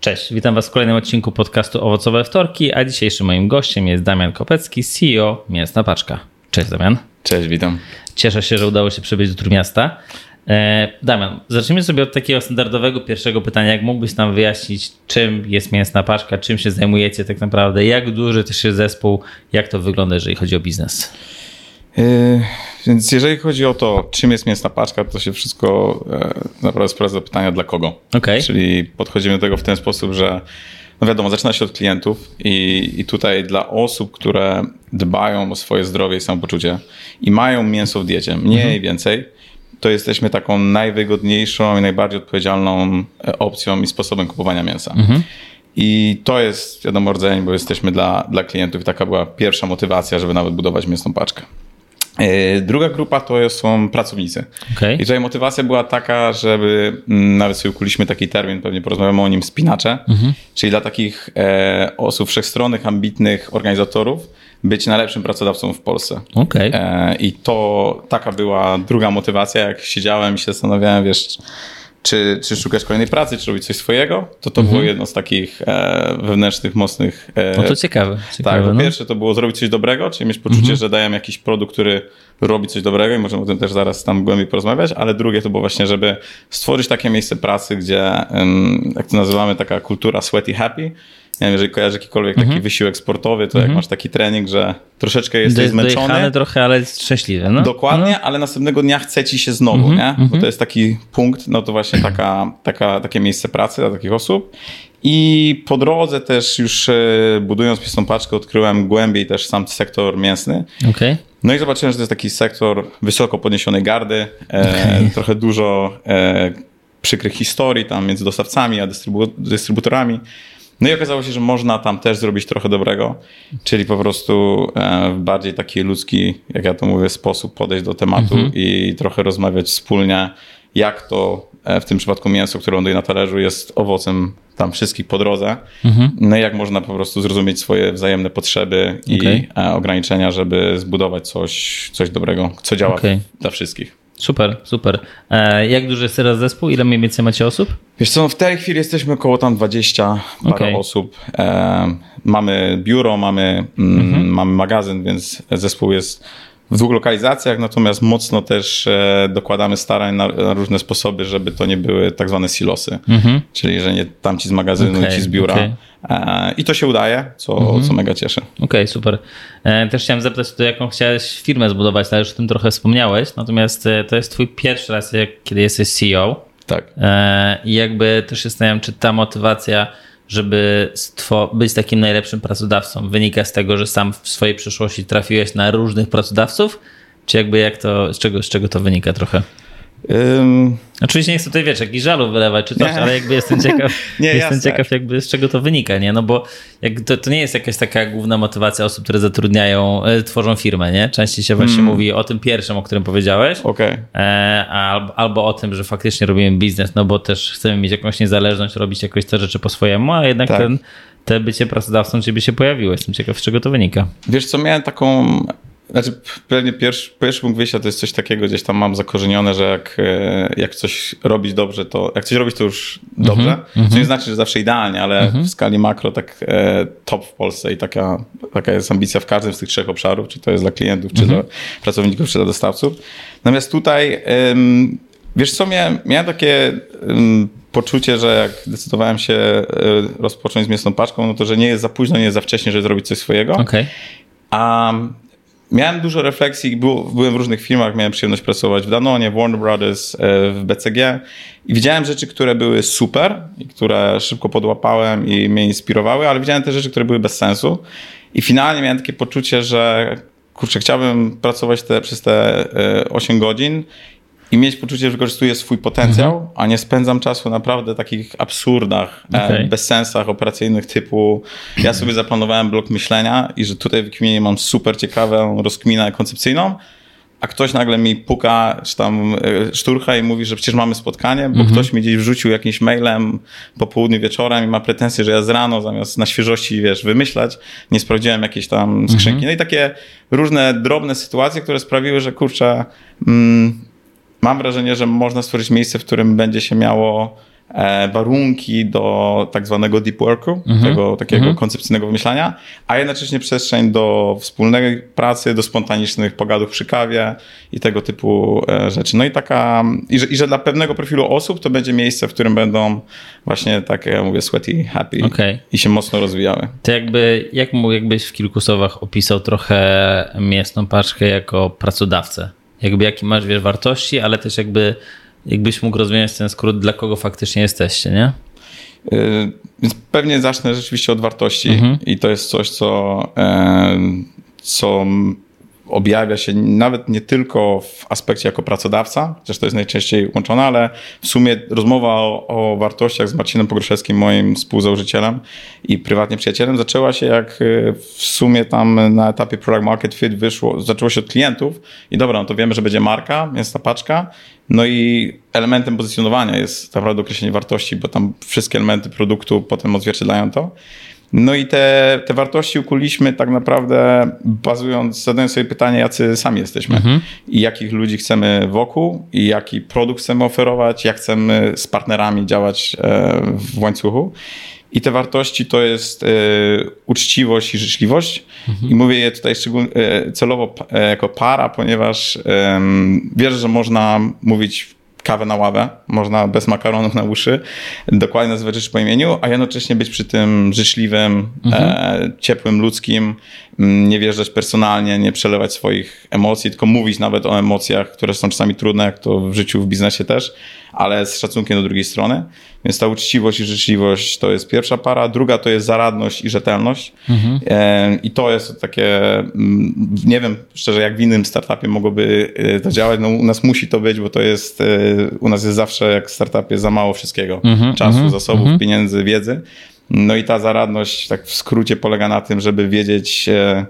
Cześć, witam Was w kolejnym odcinku podcastu Owocowe Wtorki, a dzisiejszym moim gościem jest Damian Kopecki, CEO Mięsna Paczka. Cześć Damian. Cześć, witam. Cieszę się, że udało się przybyć do Trójmiasta. E, Damian, zacznijmy sobie od takiego standardowego pierwszego pytania. Jak mógłbyś nam wyjaśnić, czym jest Mięsna Paczka, czym się zajmujecie tak naprawdę, jak duży też jest zespół, jak to wygląda, jeżeli chodzi o biznes? Yy, więc jeżeli chodzi o to, czym jest mięsna paczka, to się wszystko e, naprawdę sprawdza pytania dla kogo. Okay. Czyli podchodzimy do tego w ten sposób, że no wiadomo, zaczyna się od klientów i, i tutaj dla osób, które dbają o swoje zdrowie i samopoczucie i mają mięso w diecie, mniej mhm. więcej, to jesteśmy taką najwygodniejszą i najbardziej odpowiedzialną e, opcją i sposobem kupowania mięsa. Mhm. I to jest, wiadomo, rdzeń, bo jesteśmy dla, dla klientów i taka była pierwsza motywacja, żeby nawet budować mięsną paczkę. E, druga grupa to są pracownicy. Okay. I tutaj motywacja była taka, żeby mm, nawet sobie ukuliśmy taki termin, pewnie porozmawiamy o nim, spinacze, mhm. czyli dla takich e, osób wszechstronnych, ambitnych organizatorów, być najlepszym pracodawcą w Polsce. Okay. E, I to taka była druga motywacja, jak siedziałem i się zastanawiałem, wiesz, czy, czy szukać kolejnej pracy, czy robić coś swojego, to to mhm. było jedno z takich e, wewnętrznych, mocnych... E, no to ciekawe. ciekawe tak, po no. pierwsze to było zrobić coś dobrego, czyli mieć poczucie, mhm. że dajemy jakiś produkt, który robi coś dobrego i możemy o tym też zaraz tam głębiej porozmawiać, ale drugie to było właśnie, żeby stworzyć takie miejsce pracy, gdzie, jak to nazywamy, taka kultura sweaty happy, nie wiem, jeżeli kojarzy jakikolwiek taki mhm. wysiłek sportowy, to jak mhm. masz taki trening, że troszeczkę jesteś Do, zmęczony. trochę, ale szczęśliwy. No? Dokładnie, no. ale następnego dnia chce ci się znowu, nie? Bo to jest taki punkt, no to właśnie taka, taka, takie miejsce pracy dla takich osób. I po drodze też już e, budując pistą paczkę odkryłem głębiej też sam sektor mięsny. Okay. No i zobaczyłem, że to jest taki sektor wysoko podniesionej gardy, e, okay. trochę dużo e, przykrych historii tam między dostawcami a dystrybu dystrybutorami. No i okazało się, że można tam też zrobić trochę dobrego, czyli po prostu e, w bardziej taki ludzki, jak ja to mówię, sposób podejść do tematu mhm. i trochę rozmawiać wspólnie, jak to e, w tym przypadku mięso, które ląduje na talerzu, jest owocem tam wszystkich po drodze. Mhm. No i jak można po prostu zrozumieć swoje wzajemne potrzeby okay. i e, ograniczenia, żeby zbudować coś, coś dobrego, co działa okay. dla wszystkich. Super, super. E, jak duży jest teraz zespół? Ile mniej więcej macie osób? Wiesz co, no w tej chwili jesteśmy około tam 20 parę okay. osób. E, mamy biuro, mamy, mm, mhm. mamy magazyn, więc zespół jest w dwóch lokalizacjach, natomiast mocno też e, dokładamy starań na, na, różne sposoby, żeby to nie były tak zwane silosy. Mhm. Czyli, że nie tamci z magazynu, okay, ci z biura. Okay. E, I to się udaje, co, mhm. co mega cieszy. Okej, okay, super. E, też chciałem zapytać, to jaką chciałeś firmę zbudować, ale już o tym trochę wspomniałeś, natomiast to jest twój pierwszy raz, kiedy jesteś CEO. Tak. I jakby też się zastanawiam, czy ta motywacja żeby być takim najlepszym pracodawcą? Wynika z tego, że sam w swojej przyszłości trafiłeś na różnych pracodawców? Czy jakby jak to, z czego, z czego to wynika trochę? Um, Oczywiście nie chcę tutaj, wiesz, jakiś żalu wylewać czy coś, nie. ale jakby jestem ciekaw, nie, jestem jasne. ciekaw jakby z czego to wynika, nie? No bo jak to, to nie jest jakaś taka główna motywacja osób, które zatrudniają, e, tworzą firmę, nie? Częściej się właśnie hmm. mówi o tym pierwszym, o którym powiedziałeś, okay. e, albo, albo o tym, że faktycznie robimy biznes, no bo też chcemy mieć jakąś niezależność, robić jakoś te rzeczy po swojemu, a jednak tak. ten, te bycie pracodawcą ciebie się pojawiło. Jestem ciekaw, z czego to wynika. Wiesz co, miałem taką znaczy, pewnie pierwszy, pierwszy punkt wyjścia to jest coś takiego, gdzieś tam mam zakorzenione, że jak, e, jak coś robić dobrze, to jak coś robić to już dobrze. Mm -hmm. Co nie znaczy, że zawsze idealnie, ale mm -hmm. w skali makro tak e, top w Polsce i taka, taka jest ambicja w każdym z tych trzech obszarów, czy to jest dla klientów, czy mm -hmm. dla pracowników, czy dla dostawców. Natomiast tutaj, wiesz co, miałem, miałem takie poczucie, że jak decydowałem się e, rozpocząć z mięsną paczką, no to, że nie jest za późno, nie jest za wcześnie, żeby zrobić coś swojego. Okay. A Miałem dużo refleksji, byłem w różnych filmach, miałem przyjemność pracować w Danonie, w Warner Brothers, e, w BCG i widziałem rzeczy, które były super które szybko podłapałem i mnie inspirowały, ale widziałem te rzeczy, które były bez sensu. I finalnie miałem takie poczucie, że kurczę, chciałbym pracować te, przez te 8 e, godzin i mieć poczucie, że wykorzystuję swój potencjał, mhm. a nie spędzam czasu naprawdę takich absurdach, e, okay. bezsensach operacyjnych typu ja sobie zaplanowałem blok myślenia i że tutaj w kminie mam super ciekawą rozkminę koncepcyjną, a ktoś nagle mi puka, czy tam e, szturcha i mówi, że przecież mamy spotkanie, bo Mhm. ktoś mi gdzieś wrzucił jakimś mailem po południu wieczorem i ma pretensje, że ja z rano zamiast na świeżości, wiesz, wymyślać, nie sprawdziłem jakiejś tam skrzynki. Mhm. No i takie różne drobne sytuacje, które sprawiły, że kurczę, mm, mam wrażenie, że można stworzyć miejsce, w którym będzie się miało e, warunki do tak zwanego deep worku, tego takiego koncepcyjnego wymyślania, a jednocześnie przestrzeń do wspólnej pracy, do spontanicznych pogadów przy kawie i tego typu e, rzeczy. No i taka, i że, i że dla pewnego profilu osób to będzie miejsce, w którym będą właśnie tak, jak ja mówię, sweaty, happy Okej. i się mocno rozwijały. To jakby, jak jakbyś w kilku słowach opisał trochę mięsną paczkę jako pracodawcę? Jakby jakie masz, wiesz, wartości, ale też jakby jakbyś mógł rozwiązać ten skrót, dla kogo faktycznie jesteście, nie? Y, Więc pewnie zacznę rzeczywiście od wartości Mhm. i to jest coś, co, co objawia się nawet nie tylko w aspekcie jako pracodawca, chociaż to jest najczęściej łączone, ale w sumie rozmowa o, o wartościach z Marcinem Pogruszewskim, moim współzałożycielem i prywatnie przyjacielem, zaczęła się jak e, w sumie tam na etapie Product Market Fit wyszło, zaczęło się od klientów i dobra, no to wiemy, że będzie marka, jest ta paczka, no i elementem pozycjonowania jest tak naprawdę określenie wartości, bo tam wszystkie elementy produktu potem odzwierciedlają to. No i te, te wartości ukuliśmy tak naprawdę bazując, zadając sobie pytanie, jacy sami jesteśmy i jakich ludzi chcemy wokół i jaki produkt chcemy oferować, jak chcemy z partnerami działać e, w łańcuchu. I te wartości to jest e, uczciwość i życzliwość. I mówię je tutaj e, celowo jako para, ponieważ wierzę, że można mówić kawę na ławę, można bez makaronów na uszy, dokładnie nazywać rzeczy po imieniu, a jednocześnie być przy tym życzliwym, e, ciepłym, ludzkim, nie wjeżdżać personalnie, nie przelewać swoich emocji, tylko mówić nawet o emocjach, które są czasami trudne, jak to w życiu, w biznesie też, ale z szacunkiem do drugiej strony. Więc ta uczciwość i życzliwość to jest pierwsza para, druga to jest zaradność i rzetelność. E, I to jest takie, mm, nie wiem szczerze, jak w innym startupie mogłoby e, to działać. No, u nas musi to być, bo to jest, e, u nas jest zawsze jak w startupie za mało wszystkiego. Czasu, zasobów, pieniędzy, wiedzy. No i ta zaradność, tak w skrócie, polega na tym, żeby wiedzieć e,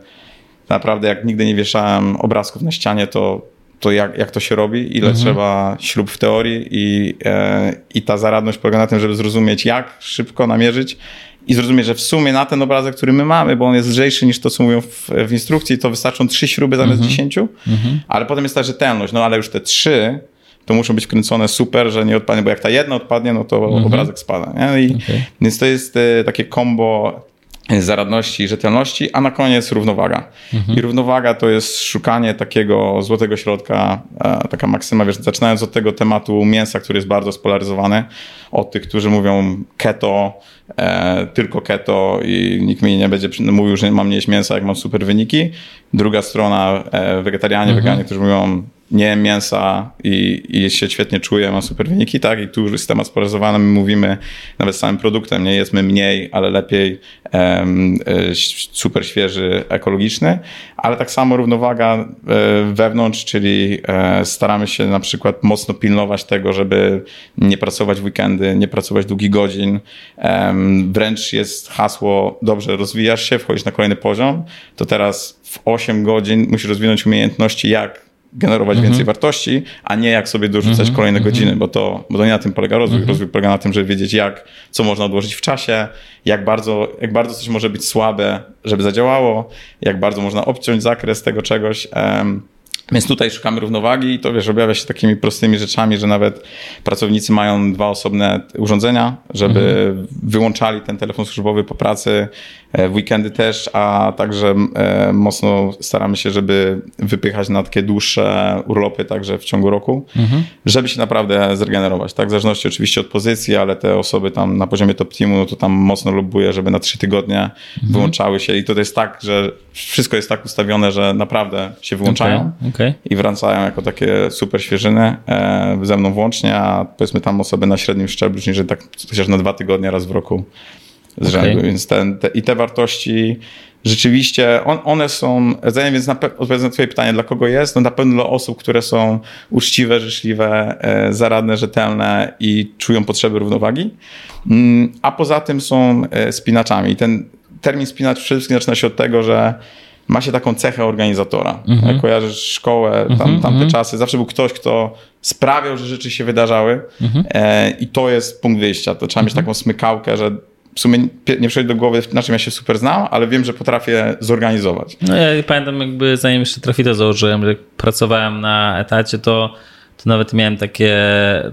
naprawdę, jak nigdy nie wieszałem obrazków na ścianie, to, to jak, jak to się robi, ile trzeba śrub w teorii i, e, i ta zaradność polega na tym, żeby zrozumieć, jak szybko namierzyć i zrozumieć, że w sumie na ten obrazek, który my mamy, bo on jest lżejszy niż to, co mówią w, w instrukcji, to wystarczą trzy śruby zamiast dziesięciu, ale potem jest ta rzetelność, no ale już te trzy to muszą być kręcone super, że nie odpadnie, bo jak ta jedna odpadnie, no to obrazek spada. Nie? I, Okej. Więc to jest e, takie kombo zaradności i rzetelności, a na koniec równowaga. I równowaga to jest szukanie takiego złotego środka, e, taka maksyma, wiesz, zaczynając od tego tematu mięsa, który jest bardzo spolaryzowany, od tych, którzy mówią keto, e, tylko keto i nikt mi nie będzie mówił, że mam nie jeść mięsa, jak mam super wyniki. Druga strona, e, wegetarianie, weganie, którzy mówią nie mięsa i, i się świetnie czuję, mam super wyniki, tak? I tu już jest temat my mówimy nawet samym produktem, nie jedzmy mniej, ale lepiej ś- super świeży, ekologiczny, ale tak samo równowaga e, wewnątrz, czyli e, staramy się na przykład mocno pilnować tego, żeby nie pracować w weekendy, nie pracować długich godzin. Em, Wręcz jest hasło, dobrze, rozwijasz się, wchodzisz na kolejny poziom, to teraz w 8 godzin musisz rozwinąć umiejętności, jak generować więcej wartości, a nie jak sobie dorzucać kolejne godziny, bo to, bo to nie na tym polega rozwój. Rozwój polega na tym, żeby wiedzieć, jak, co można odłożyć w czasie, jak bardzo, jak bardzo coś może być słabe, żeby zadziałało, jak bardzo można obciąć zakres tego czegoś. Em, więc tutaj szukamy równowagi i to wiesz, objawia się takimi prostymi rzeczami, że nawet pracownicy mają dwa osobne urządzenia, żeby wyłączali ten telefon służbowy po pracy, e, w weekendy też, a także e, mocno staramy się, żeby wypychać na takie dłuższe urlopy także w ciągu roku, żeby się naprawdę zregenerować. Tak, w zależności oczywiście od pozycji, ale te osoby tam na poziomie top teamu, no to tam mocno lobbuję, żeby na trzy tygodnie wyłączały się. I to jest tak, że wszystko jest tak ustawione, że naprawdę się wyłączają. Okej, okej. i wracają jako takie super świeżyny e, ze mną włącznie, a powiedzmy tam osoby na średnim szczeblu, czyli że tak chociaż na dwa tygodnie raz w roku z Okej. rzędu. Więc ten, te, i te wartości rzeczywiście, on, one są, zdaniem, więc na odpowiadając na twoje pytanie, dla kogo jest? No na pewno dla osób, które są uczciwe, życzliwe, e, zaradne, rzetelne i czują potrzeby równowagi. Mm, a poza tym są e, spinaczami. I ten termin spinacz przede wszystkim zaczyna się od tego, że ma się taką cechę organizatora. Mhm. Kojarzysz szkołę, tam, mhm, tamte mhm. czasy, zawsze był ktoś, kto sprawiał, że rzeczy się wydarzały mhm. e, i to jest punkt wyjścia. To trzeba mieć mhm. taką smykałkę, że w sumie nie przychodzi do głowy, na czym ja się super znam, ale wiem, że potrafię zorganizować. No ja pamiętam jakby zanim jeszcze Trafito założyłem, że pracowałem na etacie, to to nawet miałem takie,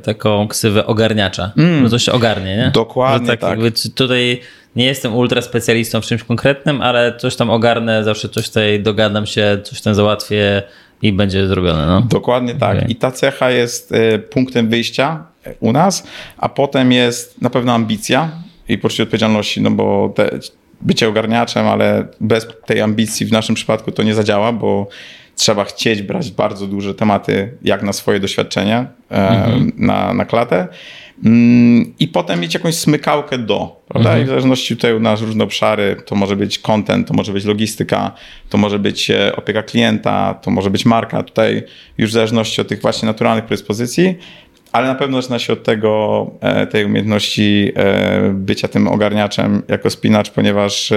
taką ksywę ogarniacza. Mm. No to się ogarnie, nie? Dokładnie tak. tak. tutaj nie jestem ultra specjalistą w czymś konkretnym, ale coś tam ogarnę, zawsze coś tutaj dogadam się, coś tam załatwię i będzie zrobione. No. Dokładnie tak. Okay. I ta cecha jest y, punktem wyjścia u nas, a potem jest na pewno ambicja i poczucie odpowiedzialności, no bo te, bycie ogarniaczem, ale bez tej ambicji w naszym przypadku to nie zadziała, bo trzeba chcieć brać bardzo duże tematy, jak na swoje doświadczenie mhm. na, na klatę. Mm, I potem mieć jakąś smykałkę do, prawda? Mhm. I w zależności tutaj u nas różne obszary, to może być content, to może być logistyka, to może być e, opieka klienta, to może być marka. Tutaj już w zależności od tych właśnie naturalnych predyspozycji ale na pewno zaczyna się od tego, e, tej umiejętności e, bycia tym ogarniaczem jako spinacz, ponieważ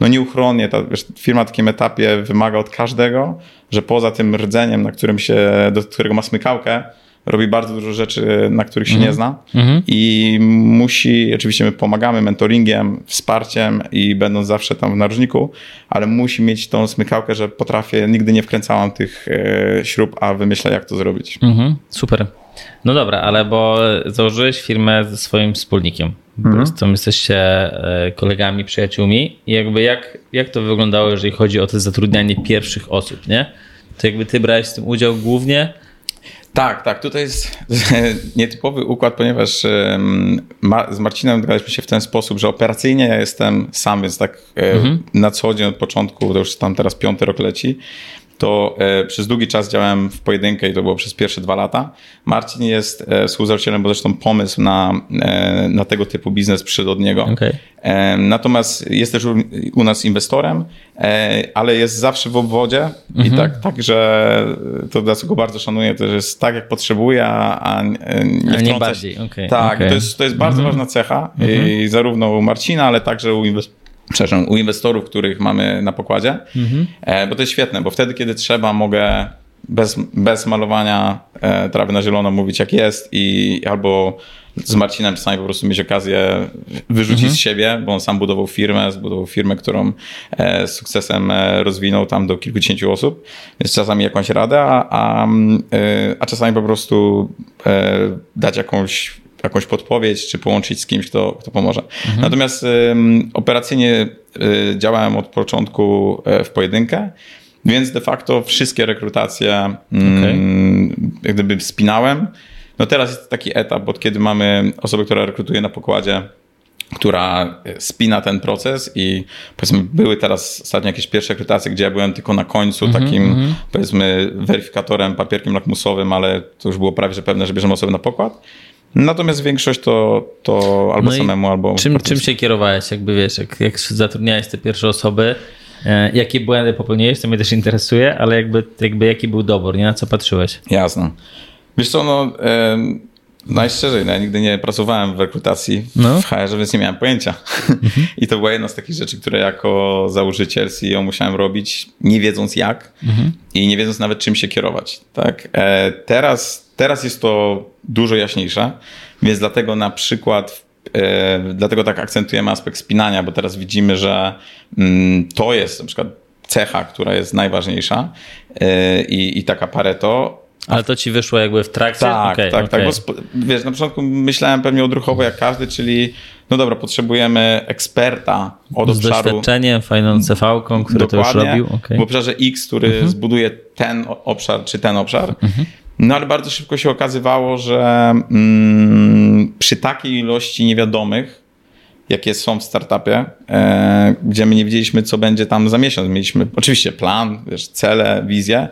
no nieuchronnie ta wiesz, firma na takim etapie wymaga od każdego, że poza tym rdzeniem, na którym się, do którego ma smykałkę, robi bardzo dużo rzeczy, na których się mm. nie zna mm -hmm. i musi, oczywiście my pomagamy mentoringiem, wsparciem i będąc zawsze tam w narożniku, ale musi mieć tą smykałkę, że potrafię, nigdy nie wkręcałam tych e, śrub, a wymyślę jak to zrobić. Mm -hmm. Super. No dobra, ale bo założyłeś firmę ze swoim wspólnikiem. Po mhm. prostu jesteście e, kolegami, przyjaciółmi. I jakby jak, jak to wyglądało, jeżeli chodzi o to zatrudnianie pierwszych osób, nie? To jakby ty brałeś w tym udział głównie. Tak, tak. Tutaj jest nietypowy układ, ponieważ z Marcinem dogadaliśmy się w ten sposób, że operacyjnie ja jestem sam, więc tak e, mhm. na co dzień od początku, to już tam teraz piąty rok leci, to e, przez długi czas działałem w pojedynkę i to było przez pierwsze dwa lata. Marcin jest e, współzałożycielem, bo zresztą pomysł na, e, na tego typu biznes przyszedł od niego. Okay. Natomiast jest też u, u nas inwestorem, ale jest zawsze w obwodzie mhm. i tak, tak, że to dlatego bardzo szanuję, to jest tak jak potrzebuje, a nie, a nie bardziej. Okay. Tak, okay. To, jest, to jest bardzo mhm. ważna cecha mhm. i zarówno u Marcina, ale także u inwestorów przepraszam, u inwestorów, których mamy na pokładzie, mhm. E, bo to jest świetne, bo wtedy, kiedy trzeba, mogę bez, bez malowania e, trawy na zielono mówić jak jest i albo z Marcinem czasami po prostu mieć okazję wyrzucić mhm. z siebie, bo on sam budował firmę, zbudował firmę, którą e, z sukcesem rozwinął tam do kilkudziesięciu osób, więc czasami jakąś radę, a, a, a czasami po prostu dać jakąś jakąś podpowiedź, czy połączyć z kimś, kto, kto pomoże. Mhm. Natomiast y, operacyjnie y, działałem od początku y, w pojedynkę, więc de facto wszystkie rekrutacje okay. jak gdyby spinałem. No teraz jest taki etap, od kiedy mamy osobę, która rekrutuje na pokładzie, która spina ten proces i powiedzmy były teraz ostatnio jakieś pierwsze rekrutacje, gdzie ja byłem tylko na końcu mm -hmm, takim mm -hmm. powiedzmy weryfikatorem, papierkiem lakmusowym, ale to już było prawie że pewne, że bierzemy osobę na pokład. Natomiast większość to, to albo no samemu, albo. Czym, czym się kierowałeś, jakby wiesz, jak, jak zatrudniałeś te pierwsze osoby? E, jakie błędy popełniłeś, to mnie też interesuje, ale jakby, jakby jaki był dobór, nie na co patrzyłeś? Jasne. Wiesz co, no. E, Najszczerzej, no ja nigdy nie pracowałem w rekrutacji no. w HR, więc nie miałem pojęcia. Mhm. I to była jedna z takich rzeczy, które jako założyciel CEO musiałem robić, nie wiedząc jak mhm. i nie wiedząc nawet czym się kierować. Tak? E, teraz, teraz jest to dużo jaśniejsze, więc dlatego na przykład e, dlatego tak akcentujemy aspekt spinania, bo teraz widzimy, że mm, to jest na przykład cecha, która jest najważniejsza e, i, i taka Pareto, ale to ci wyszło jakby w trakcie? Tak, okay, tak, okay. tak. Bo wiesz, na początku myślałem pewnie odruchowo jak każdy, czyli no dobra, potrzebujemy eksperta od Z obszaru. Z doświadczeniem, fajną cv który to już robił. Okay. W obszarze X, który mhm. zbuduje ten obszar czy ten obszar. Mhm. No ale bardzo szybko się okazywało, że mm, przy takiej ilości niewiadomych jakie są w startupie, e, gdzie my nie wiedzieliśmy, co będzie tam za miesiąc. Mieliśmy oczywiście plan, wiesz, cele, wizję,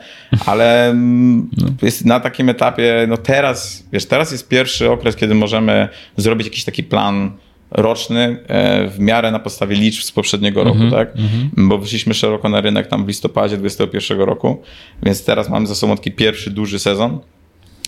ale no. jest na takim etapie, no teraz, wiesz, teraz jest pierwszy okres, kiedy możemy zrobić jakiś taki plan roczny e, w miarę na podstawie liczb z poprzedniego roku, mm -hmm, tak? Mm -hmm. Bo wyszliśmy szeroko na rynek tam w listopadzie 2021 roku, więc teraz mamy za sobą taki pierwszy duży sezon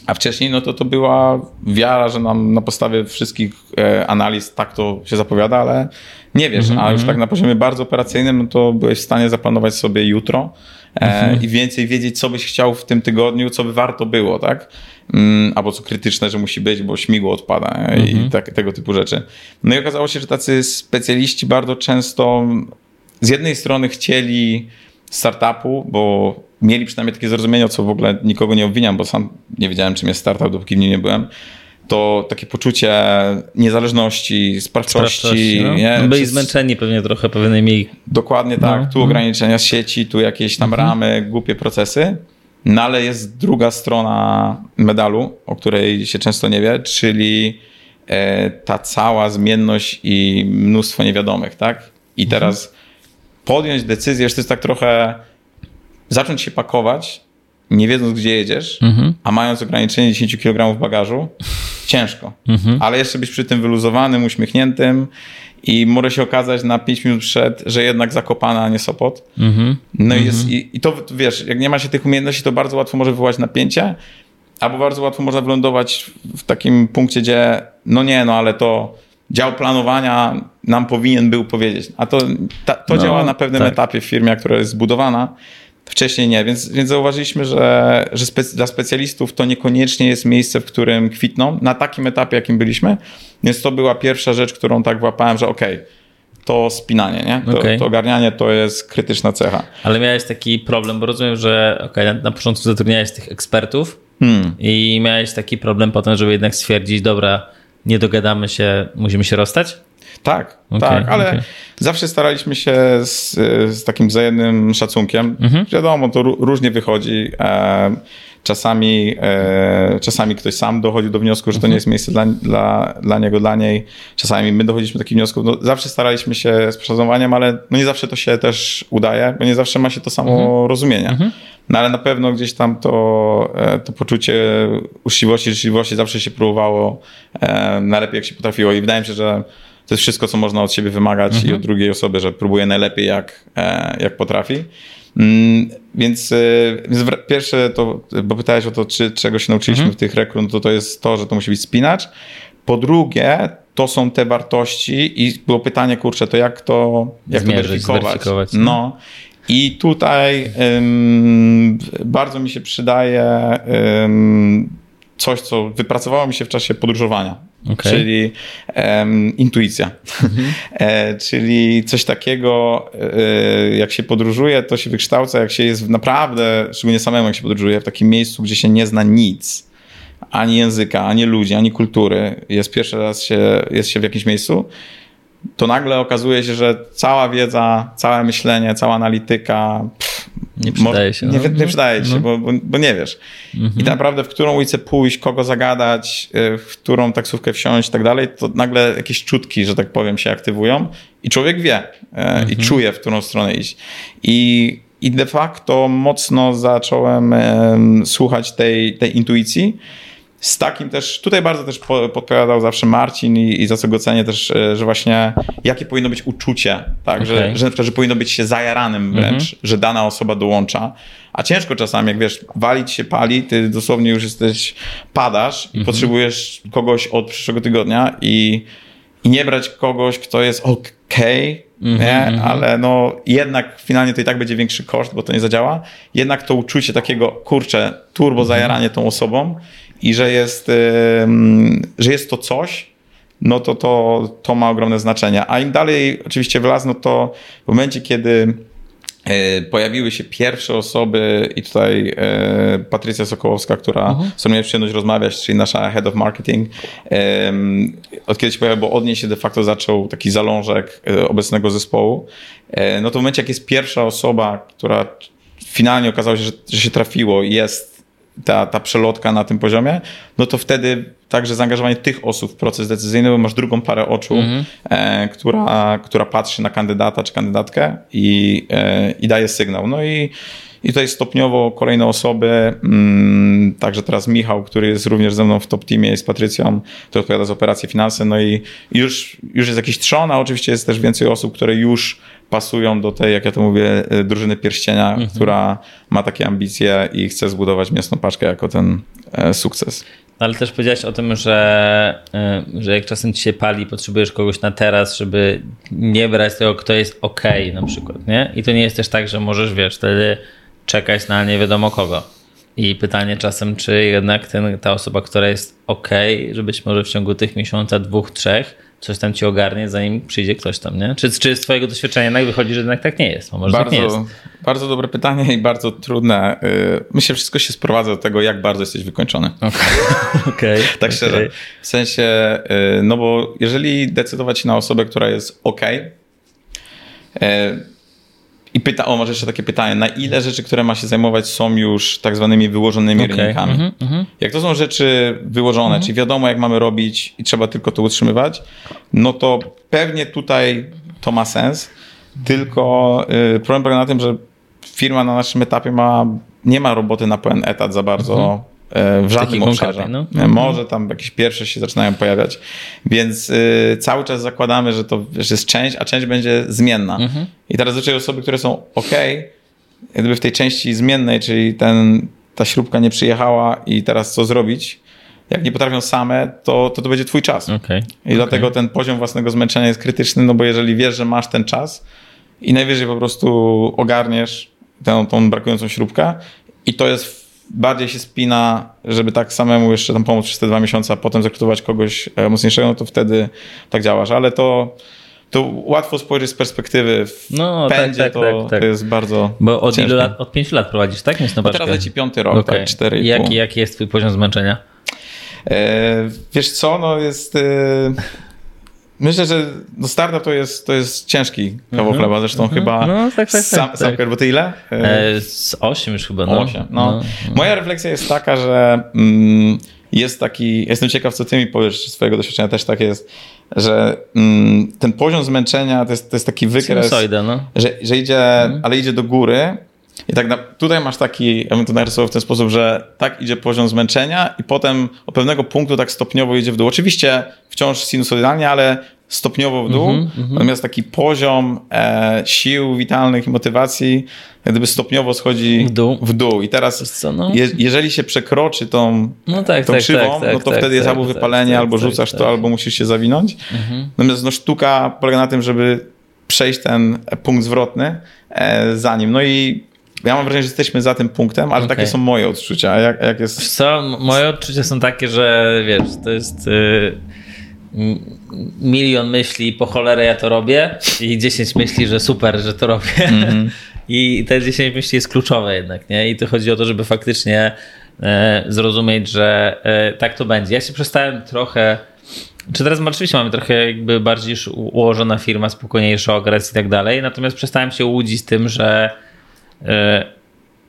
A wcześniej no to, to była wiara, że nam na podstawie wszystkich e, analiz tak to się zapowiada, ale nie wiesz, a już tak na poziomie bardzo operacyjnym, no to byłeś w stanie zaplanować sobie jutro e, i więcej wiedzieć, co byś chciał w tym tygodniu, co by warto było, tak? Mm, albo co krytyczne, że musi być, bo śmigło odpada e, i tak, tego typu rzeczy. No i okazało się, że tacy specjaliści bardzo często z jednej strony chcieli startupu, bo mieli przynajmniej takie zrozumienie, o co w ogóle nikogo nie obwiniam, bo sam nie wiedziałem, czym jest startup, dopóki w nim nie byłem. To takie poczucie niezależności, sprawczości. Sprawczości, no. nie? Byli Przez- zmęczeni pewnie trochę pewnymi Dokładnie tak. No. Tu ograniczenia z sieci, tu jakieś tam ramy, głupie procesy. No ale jest druga strona medalu, o której się często nie wie, czyli e, ta cała zmienność i mnóstwo niewiadomych, tak? I teraz podjąć decyzję, że to jest tak trochę zacząć się pakować, nie wiedząc gdzie jedziesz, a mając ograniczenie 10 kg bagażu, ciężko. Ale jeszcze być przy tym wyluzowanym, uśmiechniętym i może się okazać na 5 minut przed, że jednak Zakopana, a nie Sopot. No i, jest, i, i to wiesz, jak nie ma się tych umiejętności, to bardzo łatwo może wywołać napięcie, albo bardzo łatwo można wylądować w takim punkcie, gdzie no nie, no ale to dział planowania nam powinien był powiedzieć. A to, ta, to No, działa na pewnym tak. etapie w firmie, która jest zbudowana. Wcześniej nie, więc, więc zauważyliśmy, że, że dla specjalistów to niekoniecznie jest miejsce, w którym kwitną na takim etapie, jakim byliśmy. Więc to była pierwsza rzecz, którą tak łapałem, że okej, to spinanie, nie? To, Okej. to ogarnianie to jest krytyczna cecha. Ale miałeś taki problem, bo rozumiem, że okej, na, na początku zatrudniałeś tych ekspertów Hmm. i miałeś taki problem potem, żeby jednak stwierdzić, dobra, nie dogadamy się, musimy się rozstać? Tak, Okej, tak, ale okej. zawsze staraliśmy się z, z takim wzajemnym szacunkiem. Mhm. Wiadomo, to ró- różnie wychodzi. E, czasami, e, czasami ktoś sam dochodzi do wniosku, że to Mhm. nie jest miejsce dla, dla, dla niego, dla niej. Czasami my dochodziliśmy do takich wniosków. No, zawsze staraliśmy się z przeszacowaniem, ale no nie zawsze to się też udaje, bo nie zawsze ma się to samo Mhm. rozumienie. No ale na pewno gdzieś tam to, e, to poczucie uczciwości, życzliwości zawsze się próbowało e, najlepiej jak się potrafiło i wydaje mi się, że to jest wszystko, co można od siebie wymagać i od drugiej osoby, że próbuje najlepiej jak, e, jak potrafi. Mm, Więc, e, więc pierwsze to, bo pytałeś o to, czy, czego się nauczyliśmy w tych rekrut, to to jest to, że to musi być spinacz. Po drugie, to są te wartości i było pytanie, kurczę, to jak to, jak Zmierzyć, to weryfikować? no. No. I tutaj ym, bardzo mi się przydaje ym, coś, co wypracowało mi się w czasie podróżowania, Okej. czyli em, intuicja. e, czyli coś takiego, e, jak się podróżuje, to się wykształca, jak się jest naprawdę, szczególnie samemu, jak się podróżuje, w takim miejscu, gdzie się nie zna nic, ani języka, ani ludzi, ani kultury, jest pierwszy raz się, jest się w jakimś miejscu, to nagle okazuje się, że cała wiedza, całe myślenie, cała analityka pff, Nie przydaje się, Nie, no. nie przydaje się, bo, bo, bo nie wiesz. I tak naprawdę w którą ulicę pójść, kogo zagadać, y, w którą taksówkę wsiąść i tak dalej, to nagle jakieś czutki, że tak powiem, się aktywują i człowiek wie e, i czuje, w którą stronę iść. I, i de facto mocno zacząłem em, słuchać tej, tej intuicji. Z takim też, tutaj bardzo też po- podpowiadał zawsze Marcin i, i za co go cenię też, e, że właśnie jakie powinno być uczucie, tak, że, Okej. że, przykład, że powinno być się zajaranym wręcz, że dana osoba dołącza, a ciężko czasami, jak wiesz, walić się pali, ty dosłownie już jesteś, padasz i potrzebujesz kogoś od przyszłego tygodnia i, i nie brać kogoś, kto jest okej, nie? ale no jednak finalnie to i tak będzie większy koszt, bo to nie zadziała. Jednak to uczucie takiego, kurczę, turbo zajaranie tą osobą i że jest, że jest to coś, no to, to to ma ogromne znaczenie. A im dalej oczywiście w las, no to w momencie, kiedy e, pojawiły się pierwsze osoby i tutaj e, Patrycja Sokołowska, która z którą miałem przyjemność rozmawiać, czyli nasza head of marketing, od kiedy się pojawił, bo od niej się de facto zaczął taki zalążek e, obecnego zespołu, no to w momencie, jak jest pierwsza osoba, która finalnie okazało się, że, że się trafiło i jest ta, ta przelotka na tym poziomie, no to wtedy także zaangażowanie tych osób w proces decyzyjny, bo masz drugą parę oczu, e, która, która patrzy na kandydata czy kandydatkę i, e, i daje sygnał. No i, i tutaj stopniowo kolejne osoby, mm, także teraz Michał, który jest również ze mną w top teamie, jest z Patrycją, który odpowiada za operacje finanse, no i i już, już jest jakiś trzon, a oczywiście jest też więcej osób, które już pasują do tej, jak ja to mówię, y, drużyny pierścienia, Mhm. która ma takie ambicje i chce zbudować mięsną paczkę jako ten e, sukces. Ale też powiedziałeś o tym, że, y, że jak czasem ci się pali, potrzebujesz kogoś na teraz, żeby nie brać tego, kto jest ok na przykład, nie? I to nie jest też tak, że możesz, wiesz, wtedy czekać na nie wiadomo kogo. I pytanie czasem, czy jednak ten, ta osoba, która jest ok, że być może w ciągu tych miesiąca, dwóch, trzech, coś tam ci ogarnie, zanim przyjdzie ktoś tam, nie? Czy, czy z twojego doświadczenia jednak wychodzi, że jednak tak nie jest? Może tak nie jest. Bardzo, bardzo dobre pytanie i bardzo trudne. Y, Myślę, że wszystko się sprowadza do tego, jak bardzo jesteś wykończony. Okej. Tak szczerze. okej. W sensie, y, no bo jeżeli decydować się na osobę, która jest ok, i pyta, o może jeszcze takie pytanie, na ile rzeczy, które ma się zajmować są już tak zwanymi wyłożonymi Okej, rynkami? mhm, mhm. Jak to są rzeczy wyłożone, czyli wiadomo jak mamy robić i trzeba tylko to utrzymywać, no to pewnie tutaj to ma sens, tylko y, problem polega na tym, że firma na naszym etapie ma, nie ma roboty na pełen etat za bardzo. Y, w żadnym Takiej obszarze. no. Y, Może tam jakieś pierwsze się zaczynają pojawiać, więc y, cały czas zakładamy, że to że jest część, a część będzie zmienna. I teraz zazwyczaj osoby, które są ok, gdyby w tej części zmiennej, czyli ten, ta śrubka nie przyjechała i teraz co zrobić, jak nie potrafią same, to to, to będzie twój czas. Okej. I dlatego ten poziom własnego zmęczenia jest krytyczny, no bo jeżeli wiesz, że masz ten czas i najwyżej po prostu ogarniesz tę, tą brakującą śrubkę i to jest bardziej się spina, żeby tak samemu jeszcze tam pomóc przez te dwa miesiące, a potem zakrutować kogoś e, mocniejszego, no to wtedy tak działasz. Ale to, to łatwo spojrzeć z perspektywy w No, tak, pędzie, tak, to, tak, tak. to jest bardzo Bo od ciężkie. ilu lat? Od pięciu lat prowadzisz, tak? Bo paczkę? teraz leci piąty rok, Okej. tak, cztery i Jaki, jaki jest twój poziom zmęczenia? E, wiesz co, no jest... E, myślę, że no startup to jest, to jest ciężki kawał chleba, zresztą chyba No, tak, tak, tak, sam, tak. sam bo ty ile? E, z osiem już chyba, no. Osiem. No. Moja refleksja jest taka, że mm, jest taki, jestem ciekaw, co ty mi powiesz, z swojego doświadczenia też tak jest, że mm, ten poziom zmęczenia to jest, to jest taki wykres, Sinusoida, no. że, że idzie, ale idzie do góry. I tak na, tutaj masz taki, ja bym to narysował w ten sposób, że tak idzie poziom zmęczenia i potem od pewnego punktu tak stopniowo idzie w dół. Oczywiście wciąż sinusoidalnie, ale stopniowo w dół. Natomiast taki poziom e, sił witalnych i motywacji jak gdyby stopniowo schodzi W dół. W dół. I teraz co, no. je, jeżeli się przekroczy tą, No tak, tą tak, krzywą, tak, tak, no to tak, wtedy jest tak, albo tak, wypalenie, tak, albo tak, rzucasz tak. to, albo musisz się zawinąć. Natomiast no, sztuka polega na tym, żeby przejść ten punkt zwrotny e, za nim. No i ja mam wrażenie, że jesteśmy za tym punktem, ale Okej. takie są moje odczucia. Jak, jak Wiesz jest... co, moje odczucia są takie, że wiesz, to jest y, milion myśli, po cholerę ja to robię i 10 myśli, że super, że to robię. I te 10 myśli jest kluczowe jednak, nie? I to chodzi o to, żeby faktycznie e, zrozumieć, że e, tak to będzie. Ja się przestałem trochę czy teraz oczywiście mamy trochę jakby bardziej ułożona firma, spokojniejszy okres i tak dalej, natomiast przestałem się łudzić tym, że,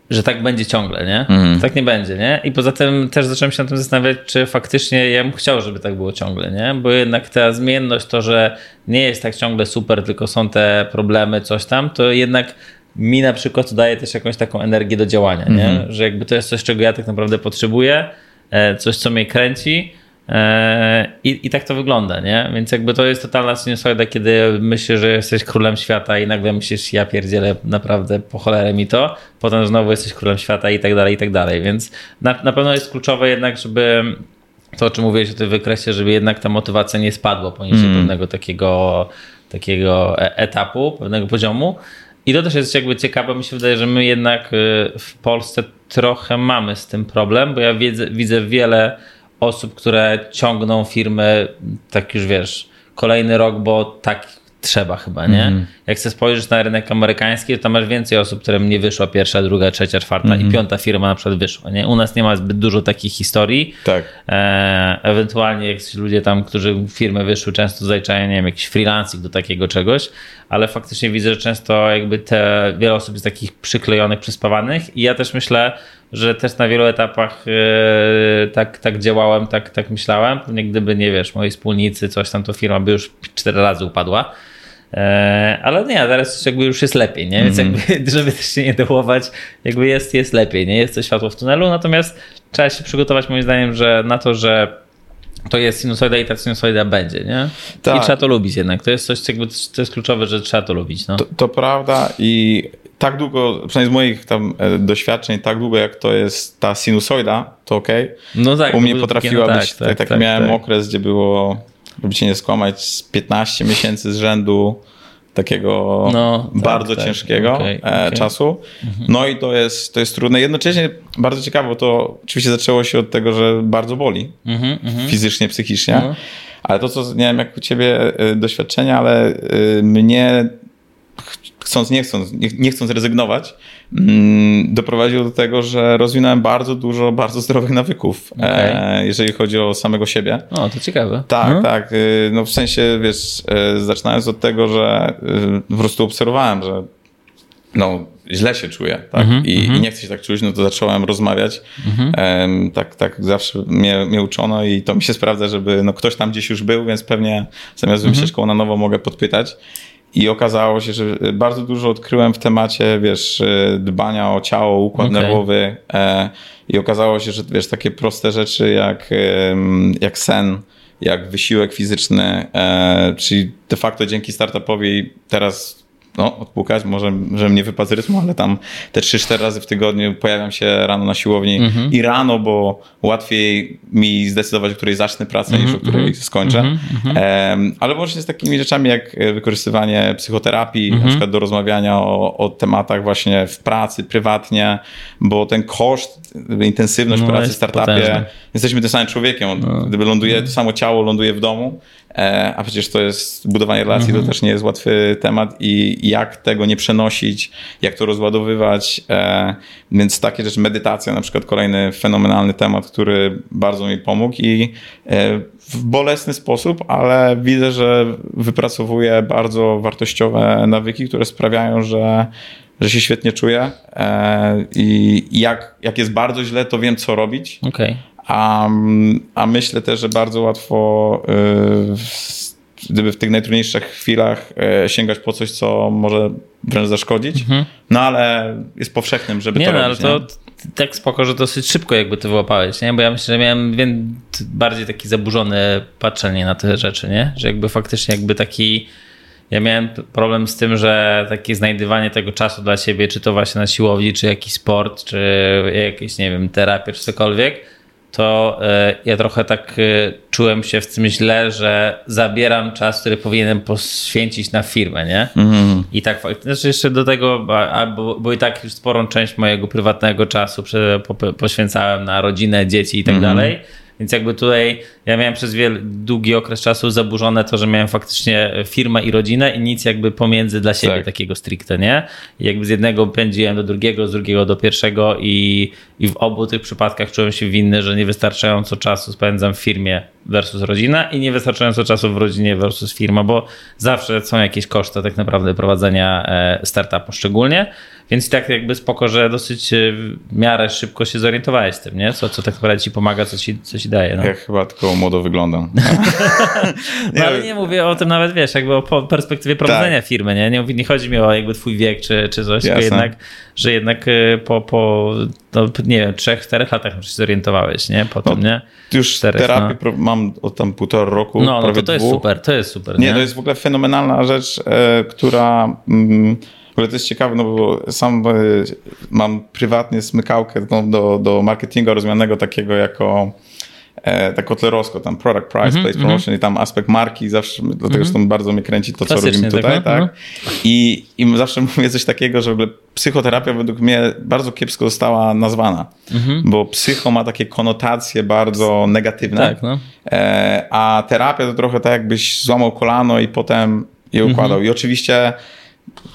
że tak będzie ciągle, nie? Tak nie będzie, nie? I poza tym też zacząłem się nad tym zastanawiać, czy faktycznie ja bym chciał, żeby tak było ciągle, nie? Bo jednak ta zmienność, to, że nie jest tak ciągle super, tylko są te problemy, coś tam, to jednak mi na przykład to daje też jakąś taką energię do działania, nie? Że jakby to jest coś, czego ja tak naprawdę potrzebuję, e, coś, co mnie kręci, E, I, I tak to wygląda, nie? Więc jakby to jest totalna sinusoida, kiedy myślisz, że jesteś królem świata i nagle myślisz, ja pierdzielę naprawdę po cholerę mi to, potem znowu jesteś królem świata i tak dalej, i tak dalej. Więc na, na pewno jest kluczowe jednak, żeby to, o czym mówiłeś o tym wykresie, żeby jednak ta motywacja nie spadła poniżej pewnego takiego, takiego e- etapu, pewnego poziomu. I to też jest jakby ciekawe, mi się wydaje, że my jednak y, w Polsce trochę mamy z tym problem, bo ja widzę, widzę wiele osób, które ciągną firmy, tak już wiesz, kolejny rok, bo tak trzeba chyba, nie? Jak chcesz spojrzeć na rynek amerykański, to tam masz więcej osób, którym nie wyszła pierwsza, druga, trzecia, czwarta i piąta firma na przykład wyszła, nie? U nas nie ma zbyt dużo takich historii. Tak. E, ewentualnie jak ludzie tam, którzy firmy wyszły, często zaliczają, nie wiem, jakiś freelancing do takiego czegoś, ale faktycznie widzę, że często jakby te wiele osób jest takich przyklejonych, przyspawanych i ja też myślę, że też na wielu etapach e, tak, tak działałem, tak, tak myślałem. Pewnie gdyby, nie wiesz, moi wspólnicy, coś tam, to firma by już cztery razy upadła. E, ale nie, teraz jakby już jest lepiej, nie? Więc jakby, żeby też się nie dołować, jakby jest, jest lepiej, nie? Jest to światło w tunelu, natomiast trzeba się przygotować moim zdaniem, że na to, że to jest sinusoida i ta sinusoida będzie, nie? Tak. I trzeba to lubić jednak. To jest coś, jakby, to jest kluczowe, że trzeba to lubić. No. To, to prawda i tak długo, przynajmniej z moich tam e, doświadczeń, tak długo jak to jest ta sinusoida, to ok. No tak, U mnie potrafiła takie, no być, tak, tak, tak, tak, miałem tak. okres, gdzie było, żeby cię nie skłamać, z 15 miesięcy z rzędu takiego No, tak, bardzo tak. ciężkiego e, okej. Mhm. czasu. No i to jest, to jest trudne. Jednocześnie bardzo ciekawe, bo to oczywiście zaczęło się od tego, że bardzo boli Mhm, mhm. fizycznie, psychicznie. No. Ale to, co nie wiem, jak u ciebie y, doświadczenia, ale y, mnie chcąc, nie chcąc, nie, nie chcąc rezygnować, mm, doprowadziło do tego, że rozwinąłem bardzo dużo bardzo zdrowych nawyków, e, jeżeli chodzi o samego siebie. O, to ciekawe. Tak, no. tak. y, No w sensie, wiesz, y, zaczynając od tego, że y, po prostu obserwowałem, że no, źle się czuję, tak? Mhm, I, I nie chcę się tak czuć, no to zacząłem rozmawiać. Em, tak, tak zawsze mnie, mnie uczono i to mi się sprawdza, żeby no, ktoś tam gdzieś już był, więc pewnie zamiast wymyśleć koło na nowo mogę podpytać. I okazało się, że bardzo dużo odkryłem w temacie, wiesz, y, dbania o ciało, układ Okej. nerwowy. E, I okazało się, że wiesz, takie proste rzeczy jak, jak sen, jak wysiłek fizyczny, e, czyli de facto dzięki startupowi teraz no, odpukać, może, że mnie wypadł z rytmu, ale tam te 3-4 razy w tygodniu pojawiam się rano na siłowni i rano, bo łatwiej mi zdecydować, o której zacznę pracę niż o której skończę. Em, ale łącznie z takimi rzeczami jak e, wykorzystywanie psychoterapii, na przykład do rozmawiania o, o tematach właśnie w pracy, prywatnie, bo ten koszt, intensywność No, pracy w startupie, potężny. jesteśmy tym samym człowiekiem. Gdyby ląduje, to samo ciało ląduje w domu, a przecież to jest budowanie relacji, to też nie jest łatwy temat i jak tego nie przenosić, jak to rozładowywać. E, więc takie rzeczy, medytacja na przykład, kolejny fenomenalny temat, który bardzo mi pomógł i e, w bolesny sposób, ale widzę, że wypracowuję bardzo wartościowe nawyki, które sprawiają, że że się świetnie czuję e, i jak, jak jest bardzo źle, to wiem, co robić. Okej. A, a myślę też, że bardzo łatwo, y, gdyby w tych najtrudniejszych chwilach y, sięgać po coś, co może wręcz zaszkodzić. No ale jest powszechnym, żeby Nie to no, ale robić. to nie? tak spoko, że dosyć szybko jakby to wyłapałeś, nie? Bo ja myślę, że miałem bardziej taki zaburzone patrzenie na te rzeczy, nie? Że jakby faktycznie jakby taki... Ja miałem problem z tym, że takie znajdywanie tego czasu dla siebie, czy to właśnie na siłowni, czy jakiś sport, czy jakieś, nie wiem, terapię, czy cokolwiek, to e, ja trochę tak e, czułem się w tym źle, że zabieram czas, który powinienem poświęcić na firmę, nie? I tak znaczy jeszcze do tego, bo, bo i tak już sporą część mojego prywatnego czasu poświęcałem na rodzinę, dzieci i tak dalej. Więc jakby tutaj ja miałem przez wiele, długi okres czasu zaburzone to, że miałem faktycznie firmę i rodzinę i nic jakby pomiędzy dla siebie Tak. takiego stricte, nie? I jakby z jednego pędziłem do drugiego, z drugiego do pierwszego i, i w obu tych przypadkach czułem się winny, że niewystarczająco czasu spędzam w firmie versus rodzina i niewystarczająco czasu w rodzinie versus firma, bo zawsze są jakieś koszty tak naprawdę prowadzenia e, startupu szczególnie, więc tak jakby spoko, że dosyć e, w miarę szybko się zorientowałeś z tym, nie? Co, co tak naprawdę ci pomaga, co ci, co ci daje. No. Ja chyba tylko młodo wyglądam. No, ale nie mówię o tym nawet, wiesz, jakby o po- perspektywie prowadzenia Tak. firmy, nie? nie? Nie chodzi mi o jakby twój wiek czy, czy coś, Jasne. jednak, że jednak y, po, po no, nie wiem, trzech, czterech latach się zorientowałeś, nie? Po tym, nie? Już Czterech, terapię no. mam od tam półtora roku, No, no to, to jest dwóch. super, to jest super, Nie, nie? to jest w ogóle fenomenalna rzecz, e, która. Mm, w ogóle to jest ciekawe, no bo sam e, mam prywatnie smykałkę no, do, do marketingu rozumianego takiego jako e, tak kotlerowsko, tam product price, Mhm, place promotion i tam aspekt marki zawsze, dlatego zresztą bardzo mnie kręci to, co robimy tutaj, tak, no, tak? I, I zawsze mówię coś takiego, że w ogóle psychoterapia według mnie bardzo kiepsko została nazwana, Mhm. bo psycho ma takie konotacje bardzo negatywne. Tak, no. E, a terapia to trochę tak, jakbyś złamał kolano i potem je Mhm. układał. I oczywiście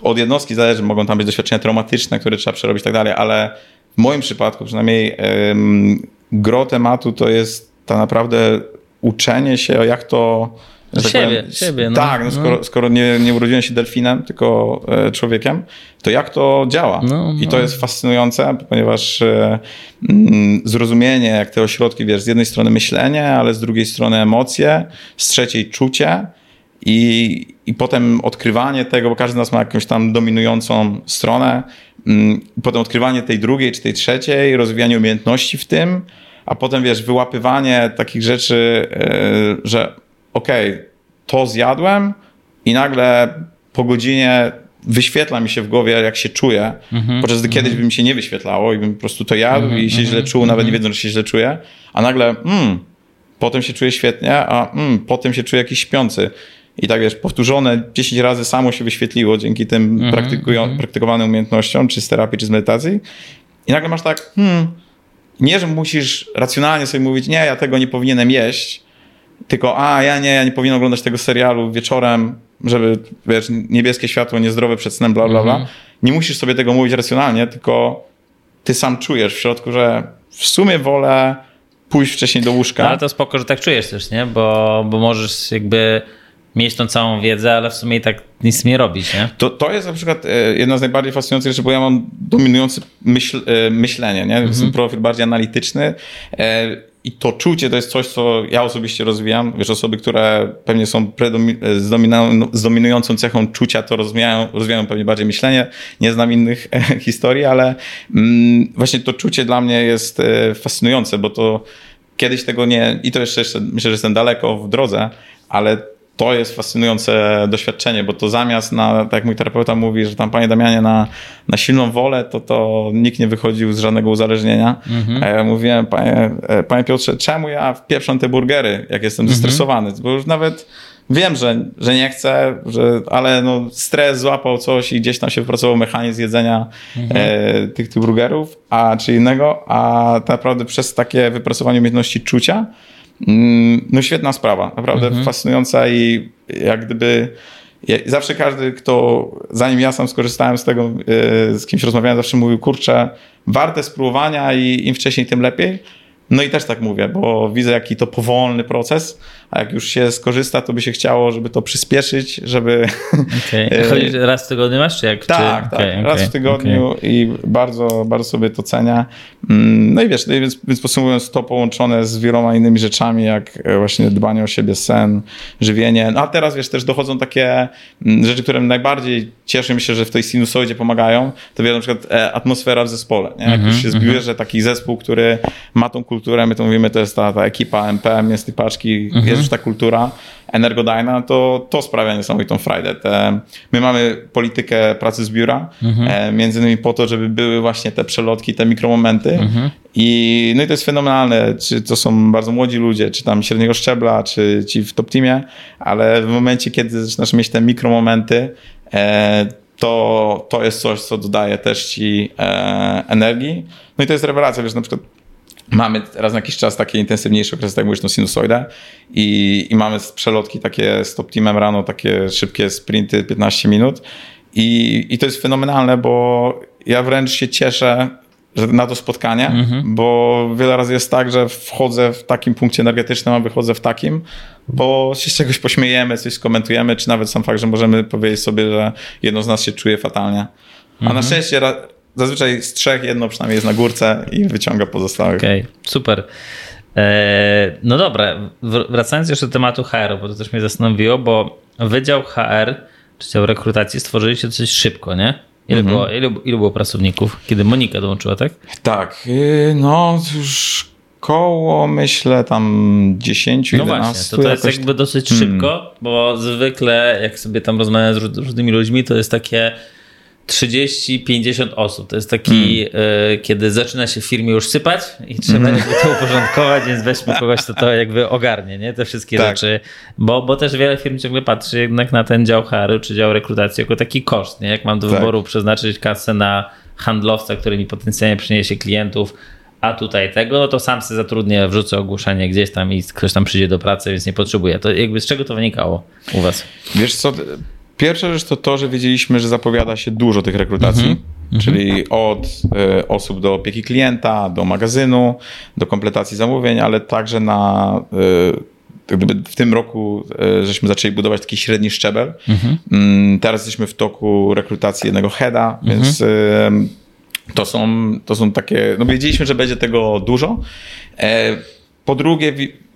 od jednostki zależy, mogą tam być doświadczenia traumatyczne, które trzeba przerobić i tak dalej, ale w moim przypadku przynajmniej em, gro tematu to jest tak naprawdę uczenie się, jak to... że tak Siebie, powiem, siebie, no. Tak, no, skoro, skoro nie, nie urodziłem się delfinem, tylko e, człowiekiem, to jak to działa? No, I to no. jest fascynujące, ponieważ e, mm, zrozumienie, jak te ośrodki, wiesz, z jednej strony myślenie, ale z drugiej strony emocje, z trzeciej czucie i, i potem odkrywanie tego, bo każdy z nas ma jakąś tam dominującą stronę, mm, potem odkrywanie tej drugiej czy tej trzeciej, rozwijanie umiejętności w tym, a potem wiesz, wyłapywanie takich rzeczy, yy, że okej, okay, to zjadłem i nagle po godzinie wyświetla mi się w głowie, jak się czuję, mm-hmm, podczas gdy mm-hmm. kiedyś by mi się nie wyświetlało i bym po prostu to jadł mm-hmm, i się źle czuł, nawet nie wiedząc, że się źle czuję, a nagle mm, potem się czuję świetnie, a mm, potem się czuję jakiś śpiący. I tak wiesz, powtórzone 10 razy samo się wyświetliło dzięki tym mm-hmm, praktykują, praktykowanym umiejętnościom, czy z terapii, czy z medytacji. I nagle masz tak, hmm, nie, że musisz racjonalnie sobie mówić, nie, ja tego nie powinienem jeść, tylko a, ja nie, ja nie powinienem oglądać tego serialu wieczorem, żeby, wiesz, niebieskie światło niezdrowe przed snem, bla, bla, bla. Mm-hmm. Nie musisz sobie tego mówić racjonalnie, tylko ty sam czujesz w środku, że w sumie wolę pójść wcześniej do łóżka. No, ale to spoko, że tak czujesz też, nie? Bo, bo możesz jakby mieć tą całą wiedzę, ale w sumie i tak nic nie robić, nie? To, to jest na przykład e, jedna z najbardziej fascynujących rzeczy, bo ja mam dominujące myśl, e, myślenie, nie? Jestem mm -hmm. profil bardziej analityczny e, i to czucie to jest coś, co ja osobiście rozwijam. Wiesz, osoby, które pewnie są z, z dominującą cechą czucia, to rozwijają, rozwijają pewnie bardziej myślenie. Nie znam innych historii, ale mm, właśnie to czucie dla mnie jest fascynujące, bo to kiedyś tego nie, i to jeszcze, jeszcze myślę, że jestem daleko w drodze, ale to jest fascynujące doświadczenie, bo to zamiast na, tak jak mój terapeuta mówi, że tam panie Damianie na, na silną wolę, to to nikt nie wychodził z żadnego uzależnienia. Mhm. A ja mówiłem, panie, e, panie Piotrze, czemu ja wpieprzam te burgery, jak jestem mhm. zestresowany? Bo już nawet wiem, że, że nie chcę, że, ale no, stres złapał coś i gdzieś tam się wypracował mechanizm jedzenia mhm. e, tych, tych burgerów, a czy innego, a tak naprawdę przez takie wypracowanie umiejętności czucia, no świetna sprawa, naprawdę mhm. fascynująca i jak gdyby zawsze każdy, kto zanim ja sam skorzystałem z tego, e, z kimś rozmawiałem, zawsze mówił, kurczę, warte spróbowania i im wcześniej, tym lepiej. No i też tak mówię, bo widzę, jaki to powolny proces, a jak już się skorzysta, to by się chciało, żeby to przyspieszyć, żeby... Okay. Chodzisz raz w tygodniu masz, czy jak? Tak, czy... tak, okay, raz okay, w tygodniu i bardzo, bardzo sobie to cenię. Mm, no i wiesz, no więc, więc podsumowując, to połączone z wieloma innymi rzeczami, jak e, właśnie dbanie o siebie, sen, żywienie. No a teraz, wiesz, też dochodzą takie mm, rzeczy, które najbardziej cieszę się, że w tej sinusoidzie pomagają. To wiele na przykład e, atmosfera w zespole. Nie? Jak mm -hmm, już się zbierze mm -hmm. taki zespół, który ma tą kulturę, my to mówimy, to jest ta, ta ekipa MPM, jest tej paczki, mm -hmm. jest już ta kultura energodajna, to to sprawia niesamowitą frajdę. Te, my mamy politykę pracy z biura, mhm. e, między innymi po to, żeby były właśnie te przelotki, te mikromomenty mhm. i no i to jest fenomenalne, czy to są bardzo młodzi ludzie, czy tam średniego szczebla, czy ci w top teamie, ale w momencie, kiedy zaczynasz mieć te mikromomenty, e, to, to jest coś, co dodaje też ci e, energii. No i to jest rewelacja, wiesz, na przykład Mamy raz na jakiś czas takie intensywniejsze okresy, tak mówisz, no sinusoidę i, i mamy przelotki takie z top teamem rano, takie szybkie sprinty 15 minut i, i to jest fenomenalne, bo ja wręcz się cieszę że na to spotkanie, mhm. bo wiele razy jest tak, że wchodzę w takim punkcie energetycznym, a wychodzę w takim, bo się z czegoś pośmiejemy, coś skomentujemy, czy nawet sam fakt, że możemy powiedzieć sobie, że jedno z nas się czuje fatalnie. A mhm. na szczęście zazwyczaj z trzech jedno przynajmniej jest na górce i wyciąga pozostałych. Okej, okay, super. E, no dobra, wracając jeszcze do tematu HR, bo to też mnie zastanowiło, bo Wydział HR, czy dział rekrutacji stworzyliście dosyć szybko, nie? Ile, mhm. było, ilu, ilu było pracowników, kiedy Monika dołączyła, tak? Tak, y, no już koło, myślę, tam 10, no 11. Właśnie, to, to jest jakby dosyć hmm. szybko, bo zwykle jak sobie tam rozmawiam z różnymi ludźmi, to jest takie 30-50 osób. To jest taki, hmm. y, kiedy zaczyna się w firmie już sypać i trzeba hmm. jakby to uporządkować, więc weźmy kogoś, kto to jakby ogarnie, nie? Te wszystkie tak. rzeczy. Bo, bo też wiele firm ciągle patrzy jednak na ten dział HR czy dział rekrutacji jako taki koszt, nie? Jak mam do tak. wyboru przeznaczyć kasę na handlowca, który mi potencjalnie przyniesie klientów, a tutaj tego, no to sam sobie zatrudnię, wrzucę ogłoszenie gdzieś tam i ktoś tam przyjdzie do pracy, więc nie potrzebuję. To jakby z czego to wynikało u was? Wiesz co, Pierwsza rzecz to to, że wiedzieliśmy, że zapowiada się dużo tych rekrutacji, mm -hmm. czyli od y, osób do opieki klienta, do magazynu, do kompletacji zamówień, ale także na y, w tym roku y, żeśmy zaczęli budować taki średni szczebel. Mm -hmm. Teraz jesteśmy w toku rekrutacji jednego heada, mm -hmm. więc to są, to są takie, no wiedzieliśmy, że będzie tego dużo. E, po drugie,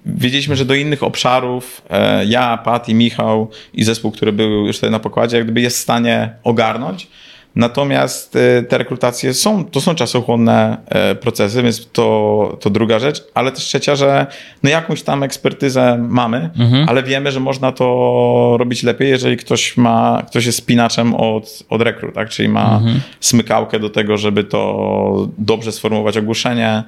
wiedzieliśmy, że do innych obszarów e, ja, Pat i Michał i zespół, który był już tutaj na pokładzie, jak gdyby jest w stanie ogarnąć. Natomiast e, te rekrutacje są, to są czasochłonne e, procesy, więc to, to druga rzecz, ale też trzecia, że no jakąś tam ekspertyzę mamy, mhm. ale wiemy, że można to robić lepiej, jeżeli ktoś ma, ktoś jest spinaczem od, od rekrut, tak? czyli ma mhm. smykałkę do tego, żeby to dobrze sformułować ogłoszenie,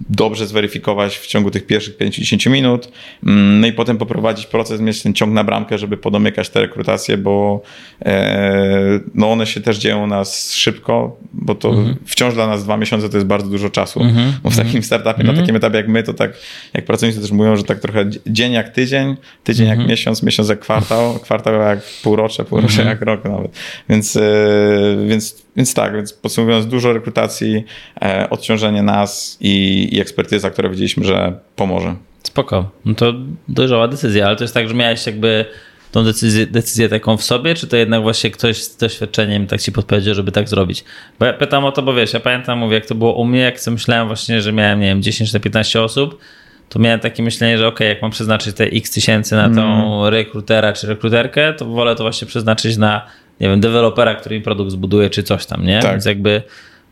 dobrze zweryfikować w ciągu tych pierwszych 5-10 minut, mm, no i potem poprowadzić proces, mieć ten ciąg na bramkę, żeby podomykać te rekrutacje, bo e, no one się też dzieją u nas szybko, bo to mhm. wciąż dla nas dwa miesiące to jest bardzo dużo czasu, mhm. bo w takim mhm. startupie, na takim etapie jak my, to tak, jak pracownicy też mówią, że tak trochę dzień jak tydzień, tydzień jak miesiąc, miesiąc jak kwartał, kwartał jak półrocze, półrocze jak rok nawet, więc, e, więc, więc tak, więc podsumowując, dużo rekrutacji, e, odciążenie nas i i ekspertyza, która wiedzieliśmy, że pomoże. Spoko. No to dojrzała decyzja, ale to jest tak, że miałeś jakby tą decyzję, decyzję taką w sobie, czy to jednak właśnie ktoś z doświadczeniem tak ci podpowiedział, żeby tak zrobić? Bo ja pytam o to, bo wiesz, ja pamiętam, mówię, jak to było u mnie, jak sobie myślałem właśnie, że miałem, nie wiem, 10-15 osób, to miałem takie myślenie, że ok, jak mam przeznaczyć te x tysięcy na tą mm. rekrutera czy rekruterkę, to wolę to właśnie przeznaczyć na, nie wiem, dewelopera, który mi produkt zbuduje, czy coś tam, nie? Tak. Więc jakby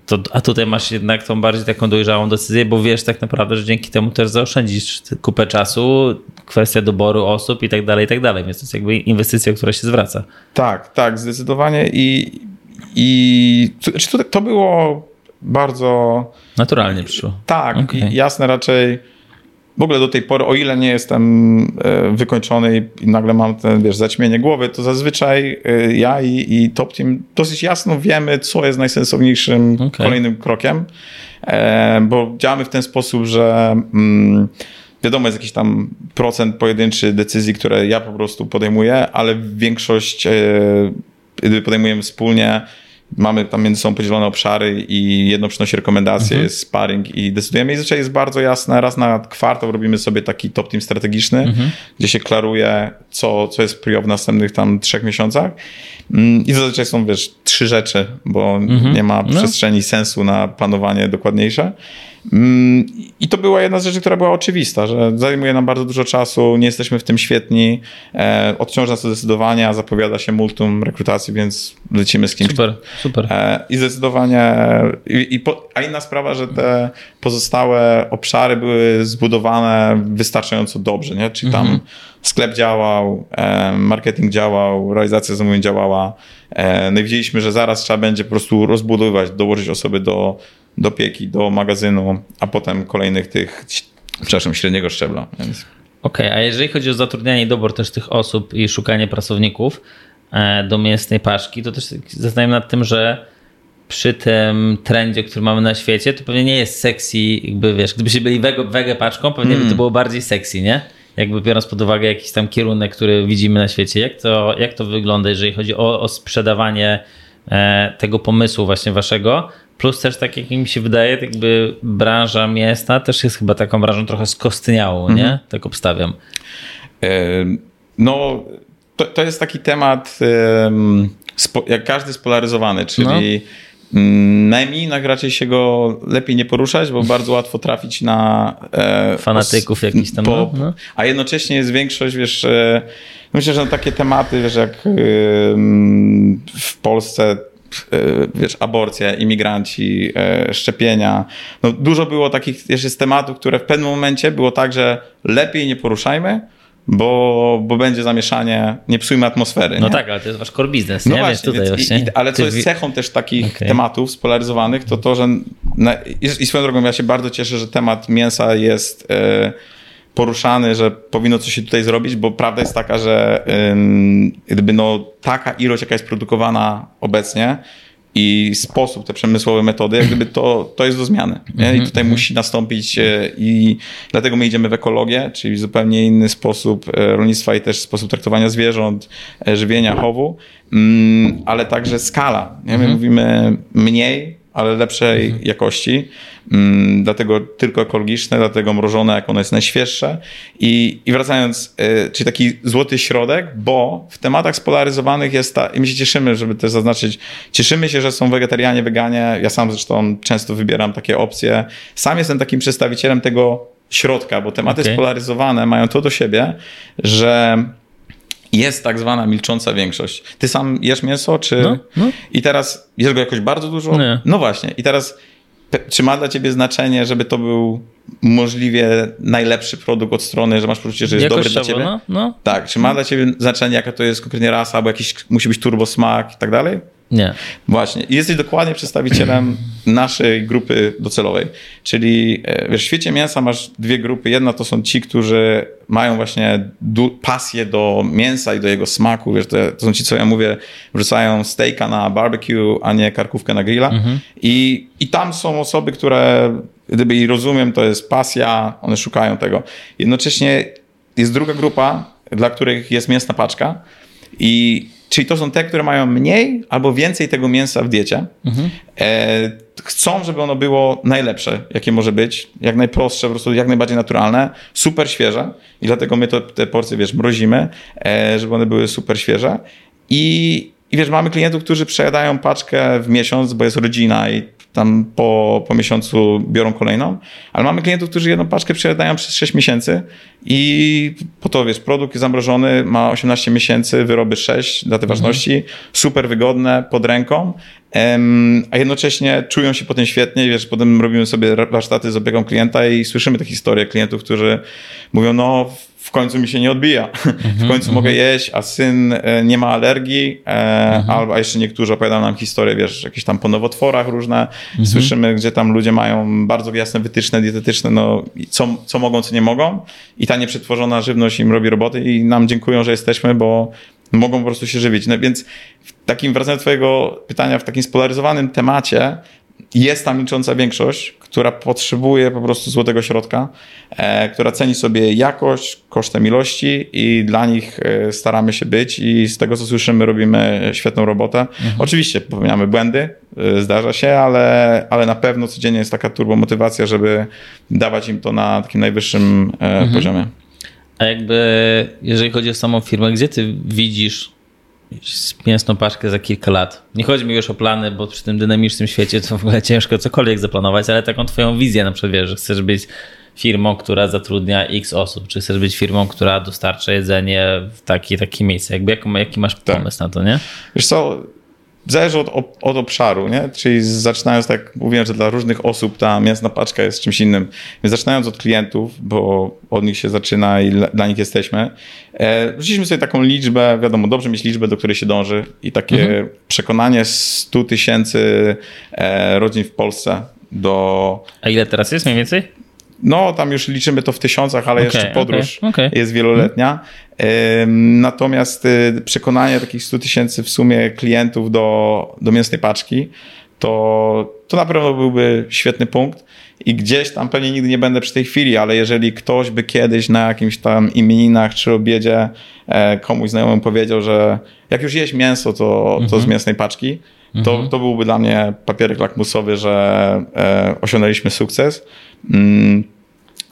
to, a tutaj masz jednak tą bardziej taką dojrzałą decyzję, bo wiesz tak naprawdę, że dzięki temu też zaoszczędzisz kupę czasu, kwestia doboru osób i tak dalej, i tak dalej. Więc to jest jakby inwestycja, która się zwraca. Tak, tak, zdecydowanie i, i to, to było bardzo... Naturalnie przyszło. Tak, okay. jasne raczej w ogóle do tej pory, o ile nie jestem e, wykończony i nagle mam ten, wiesz, zaćmienie głowy, to zazwyczaj e, ja i, i Top Team dosyć jasno wiemy, co jest najsensowniejszym okay. kolejnym krokiem, e, bo działamy w ten sposób, że mm, wiadomo, jest jakiś tam procent pojedynczy decyzji, które ja po prostu podejmuję, ale większość podejmujemy wspólnie, mamy tam między sobą podzielone obszary i jedno przynosi rekomendacje, mhm. jest sparring i decydujemy. I zazwyczaj jest bardzo jasne, raz na kwartał robimy sobie taki top team strategiczny, mhm. gdzie się klaruje, co, co jest prio w następnych tam trzech miesiącach. Mm, I zazwyczaj są, wiesz, trzy rzeczy, bo mhm. nie ma no. przestrzeni sensu na planowanie dokładniejsze. Mm, I to była jedna z rzeczy, która była oczywista, że zajmuje nam bardzo dużo czasu, nie jesteśmy w tym świetni, e, odciąża nas to zdecydowanie, zapowiada się multum rekrutacji, więc lecimy z kimś. Super, super. E, I zdecydowanie, i, i po, a inna sprawa, że te pozostałe obszary były zbudowane wystarczająco dobrze, nie? czyli tam mhm. sklep działał, e, marketing działał, realizacja zamówień działała, e, no i widzieliśmy, że zaraz trzeba będzie po prostu rozbudowywać, dołożyć osoby do do pieki, do magazynu, a potem kolejnych tych, przepraszam, średniego szczebla. Więc... Okej, okay, a jeżeli chodzi o zatrudnianie i dobór też tych osób i szukanie pracowników e, do mięsnej paczki, to też zastanawiam nad tym, że przy tym trendzie, który mamy na świecie, to pewnie nie jest sexy, jakby wiesz, gdybyście byli wege, wege paczką, pewnie mm. by to hmm. było bardziej sexy, nie? Jakby biorąc pod uwagę jakiś tam kierunek, który widzimy na świecie. Jak to, jak to wygląda, jeżeli chodzi o, o sprzedawanie tego pomysłu właśnie waszego, Plus też tak jak mi się wydaje, jakby branża mięsna też jest chyba taką branżą trochę skostniałą, nie? Mhm. Tak obstawiam. No, to, to jest taki temat, jak każdy spolaryzowany, czyli no. najmniej raczej się go lepiej nie poruszać, bo bardzo łatwo trafić na... E, Fanatyków jakichś tam. Po, no. A jednocześnie jest większość, wiesz, e, myślę, że takie tematy, wiesz, jak w Polsce E, wiesz, aborcja, imigranci, e, szczepienia. No, dużo było takich jeszcze tematów, które w pewnym momencie było tak, że lepiej nie poruszajmy, bo, bo będzie zamieszanie, nie psujmy atmosfery. No nie? tak, ale to jest wasz core business, no nie? Właśnie, tutaj właśnie. I, ale co jest cechą też takich okay. tematów spolaryzowanych, to to, że na, i, i swoją drogą ja się bardzo cieszę, że temat mięsa jest... Yy, poruszany, że powinno coś się tutaj zrobić, bo prawda jest taka, że gdyby no, taka ilość, jaka jest produkowana obecnie i sposób, te przemysłowe metody, jak gdyby to, to jest do zmiany. Nie? I mhm, tutaj -hmm. musi nastąpić e, i dlatego my idziemy w ekologię, czyli zupełnie inny sposób e, rolnictwa i też sposób traktowania zwierząt, e, żywienia, chowu, mm, ale także skala. Nie? My -hmm. mówimy mniej, ale lepszej mhm. jakości. Mm, dlatego tylko ekologiczne, dlatego mrożone, jak ono jest najświeższe. I, i wracając, y, czyli taki złoty środek, bo w tematach spolaryzowanych jest ta, i my się cieszymy, żeby też zaznaczyć, cieszymy się, że są wegetarianie, weganie. Ja sam zresztą często wybieram takie opcje. Sam jestem takim przedstawicielem tego środka, bo tematy okay. spolaryzowane mają to do siebie, że jest tak zwana milcząca większość. Ty sam jesz mięso, czy... No, no. I teraz jesz go jakoś bardzo dużo? Nie. No właśnie. I teraz czy ma dla ciebie znaczenie, żeby to był możliwie najlepszy produkt od strony, że masz poczucie, że jest dobry dla ciebie? No, no. Tak. Czy ma dla ciebie znaczenie, jaka to jest konkretnie rasa, albo jakiś musi być turbo smak i tak dalej? Nie. Właśnie. I jesteś dokładnie przedstawicielem naszej grupy docelowej. Czyli e, wiesz, w świecie mięsa masz dwie grupy. Jedna to są ci, którzy mają właśnie pasję do mięsa i do jego smaku. Wiesz, to, to są ci, co ja mówię, wrzucają steaka na barbecue, a nie karkówkę na grilla. Mhm. I, I tam są osoby, które, gdyby i rozumiem, to jest pasja, one szukają tego. Jednocześnie jest druga grupa, dla których jest mięsna paczka i Czyli to są te, które mają mniej albo więcej tego mięsa w diecie. Mhm. E, chcą, żeby ono było najlepsze, jakie może być, jak najprostsze, po prostu jak najbardziej naturalne, super świeże i dlatego my to, te porcje, wiesz, mrozimy, e, żeby one były super świeże. I, I wiesz, mamy klientów, którzy przejadają paczkę w miesiąc, bo jest rodzina i tam po, po miesiącu biorą kolejną, ale mamy klientów, którzy jedną paczkę przejadają przez 6 miesięcy i po to, wiesz, produkt jest zamrożony, ma 18 miesięcy, wyroby 6 daty mhm. ważności, super wygodne, pod ręką, a jednocześnie czują się potem świetnie, wiesz, potem robimy sobie warsztaty z opieką klienta i słyszymy te historie klientów, którzy mówią, no w końcu mi się nie odbija. w mhm, końcu mogę mhm. jeść, a syn e, nie ma alergii, e, mhm. albo a jeszcze niektórzy opowiadają nam historie, wiesz, jakieś tam po nowotworach różne. Słyszymy, gdzie tam ludzie mają bardzo jasne wytyczne dietetyczne, no co, co mogą, co nie mogą i ta nieprzetworzona żywność im robi roboty i nam dziękują, że jesteśmy, bo mogą po prostu się żywić. No więc w takim, wracając do twojego pytania, w takim spolaryzowanym temacie, jest tam milcząca większość, która potrzebuje po prostu złotego środka, e, która ceni sobie jakość kosztem ilości i dla nich e, staramy się być i z tego co słyszymy robimy świetną robotę. Mhm. Oczywiście popełniamy błędy, e, zdarza się, ale, ale na pewno codziennie jest taka turbomotywacja, żeby dawać im to na takim najwyższym e, mhm. poziomie. A jakby jeżeli chodzi o samą firmę, gdzie ty widzisz mięsną paczkę za kilka lat. Nie chodzi mi już o plany, bo przy tym dynamicznym świecie to w ogóle ciężko cokolwiek zaplanować, ale taką twoją wizję na przykład, wiesz, że chcesz być firmą, która zatrudnia x osób, czy chcesz być firmą, która dostarcza jedzenie w takie, takie miejsce. Jakby jaki, jaki masz tak. pomysł na to, nie? Wiesz co, zależy od, od obszaru, nie? Czyli zaczynając, tak mówiłem, że dla różnych osób ta mięsna paczka jest czymś innym. Więc zaczynając od klientów, bo od nich się zaczyna i dla nich jesteśmy, e, wrzuciliśmy sobie taką liczbę, wiadomo, dobrze mieć liczbę, do której się dąży i takie mhm. przekonanie 100 tysięcy e, rodzin w Polsce do... A ile teraz jest mniej więcej? No, tam już liczymy to w tysiącach, ale okay, jeszcze podróż okay, okay. jest wieloletnia. Natomiast y, przekonanie takich 100 tysięcy w sumie klientów do, do mięsnej paczki, to, to na pewno byłby świetny punkt. I gdzieś tam pewnie nigdy nie będę przy tej chwili, ale jeżeli ktoś by kiedyś na jakimś tam imieninach czy obiedzie e, komuś znajomym powiedział, że jak już jeść mięso, to, to z mhm. mięsnej paczki, to, mhm. to byłby dla mnie papierek lakmusowy, że e, osiągnęliśmy sukces. Mm,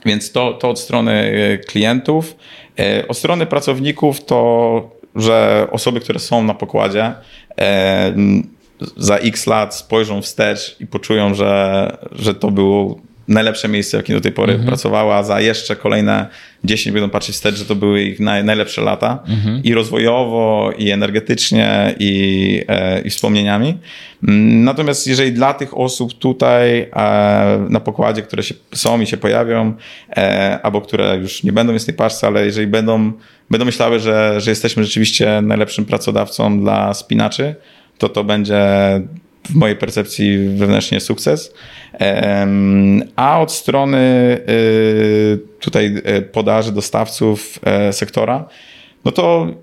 więc to, to od strony e, klientów. E, od strony pracowników to, że osoby, które są na pokładzie, e, za x lat spojrzą wstecz i poczują, że, że to było najlepsze miejsce, w jakim do tej pory mhm. pracowała, za jeszcze kolejne 10 będą patrzeć wstecz, że to były ich naj, najlepsze lata mhm. i rozwojowo, i energetycznie, i, e, i wspomnieniami. Natomiast jeżeli dla tych osób tutaj e, na pokładzie, które się, są i się pojawią, e, albo które już nie będą w tej paczce, ale jeżeli będą, będą myślały, że, że jesteśmy rzeczywiście najlepszym pracodawcą dla spinaczy, to to będzie w mojej percepcji wewnętrznie sukces. A od strony y, tutaj y, podaży, dostawców e, sektora, no to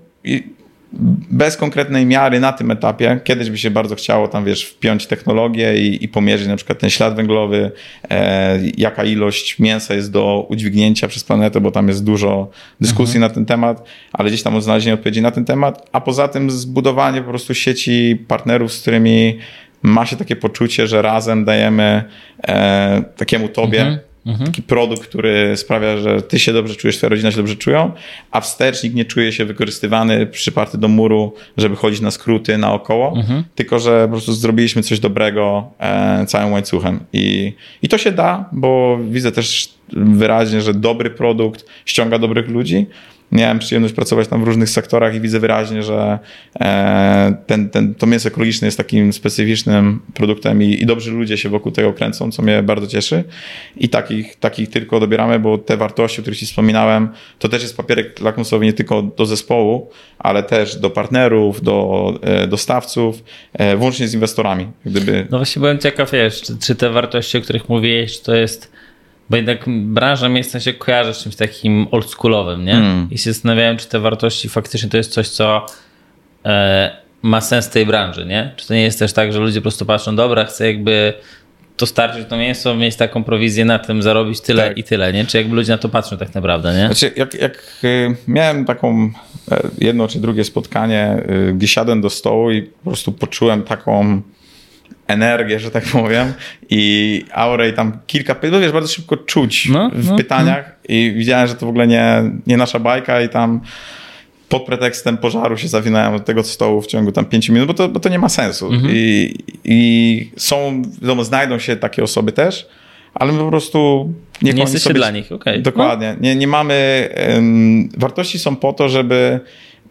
bez konkretnej miary na tym etapie, kiedyś by się bardzo chciało tam, wiesz, wpiąć technologię i, i pomierzyć na przykład ten ślad węglowy, e, jaka ilość mięsa jest do udźwignięcia przez planetę, bo tam jest dużo dyskusji mhm. na ten temat, ale gdzieś tam znalezienie odpowiedzi na ten temat, a poza tym zbudowanie po prostu sieci partnerów, z którymi ma się takie poczucie, że razem dajemy e, takiemu tobie mhm, mhm. taki produkt, który sprawia, że ty się dobrze czujesz, twoja rodzina się dobrze czują, a wstecznik nie czuje się wykorzystywany, przyparty do muru, żeby chodzić na skróty naokoło, mhm. tylko że po prostu zrobiliśmy coś dobrego e, całym łańcuchem. I, I to się da, bo widzę też wyraźnie, że dobry produkt ściąga dobrych ludzi, miałem przyjemność pracować tam w różnych sektorach i widzę wyraźnie, że e, ten, ten, to mięso ekologiczne jest takim specyficznym produktem i, i dobrzy ludzie się wokół tego kręcą, co mnie bardzo cieszy. I takich, takich tylko dobieramy, bo te wartości, o których Ci wspominałem, to też jest papierek lakmusowy nie tylko do zespołu, ale też do partnerów, do e, dostawców, e, włącznie z inwestorami. Gdyby... No właśnie byłem ciekaw, wiesz, czy, czy te wartości, o których mówiłeś, to jest bo jednak branża miejsca się kojarzy z czymś takim oldschoolowym, nie? Mm. I się zastanawiałem, czy te wartości faktycznie to jest coś, co e, ma sens tej branży, nie? Czy to nie jest też tak, że ludzie po prostu patrzą, dobra, chcę jakby dostarczyć to mięso, mieć taką prowizję na tym, zarobić tyle tak. i tyle, nie? Czy jakby ludzie na to patrzą tak naprawdę, nie? Znaczy, jak, jak y, miałem taką e, jedno czy drugie spotkanie, y, gdzie siadłem do stołu i po prostu poczułem taką energię, że tak powiem, i aurę i tam kilka pytań, wiesz, bardzo szybko czuć no, w no, pytaniach no. i widziałem, że to w ogóle nie, nie nasza bajka i tam pod pretekstem pożaru się zawinałem od tego stołu w ciągu tam pięciu minut, bo to, bo to nie ma sensu. Mhm. I, I są, wiadomo, znajdą się takie osoby też, ale my po prostu nie, nie jesteście sobie... dla nich, okej. Okay. Dokładnie. No. Nie, nie mamy... Um, wartości są po to, żeby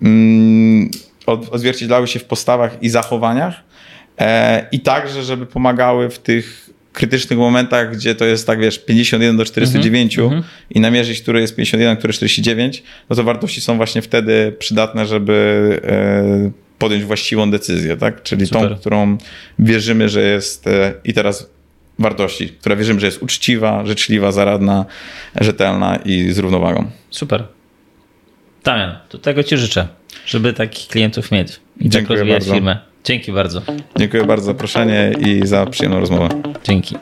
um, odzwierciedlały się w postawach i zachowaniach, I także, żeby pomagały w tych krytycznych momentach, gdzie to jest tak, wiesz, 51 do 49 mm -hmm. i namierzyć, który jest 51, który 49, no to wartości są właśnie wtedy przydatne, żeby e, podjąć właściwą decyzję, tak? Czyli Super. tą, którą wierzymy, że jest e, i teraz wartości, która wierzymy, że jest uczciwa, życzliwa, zaradna, rzetelna i z równowagą. Super. Damian, to tego Ci życzę, żeby takich klientów mieć i tak rozwijać bardzo. firmę. Dzięki bardzo. Dziękuję bardzo za zaproszenie i za przyjemną rozmowę. Dzięki.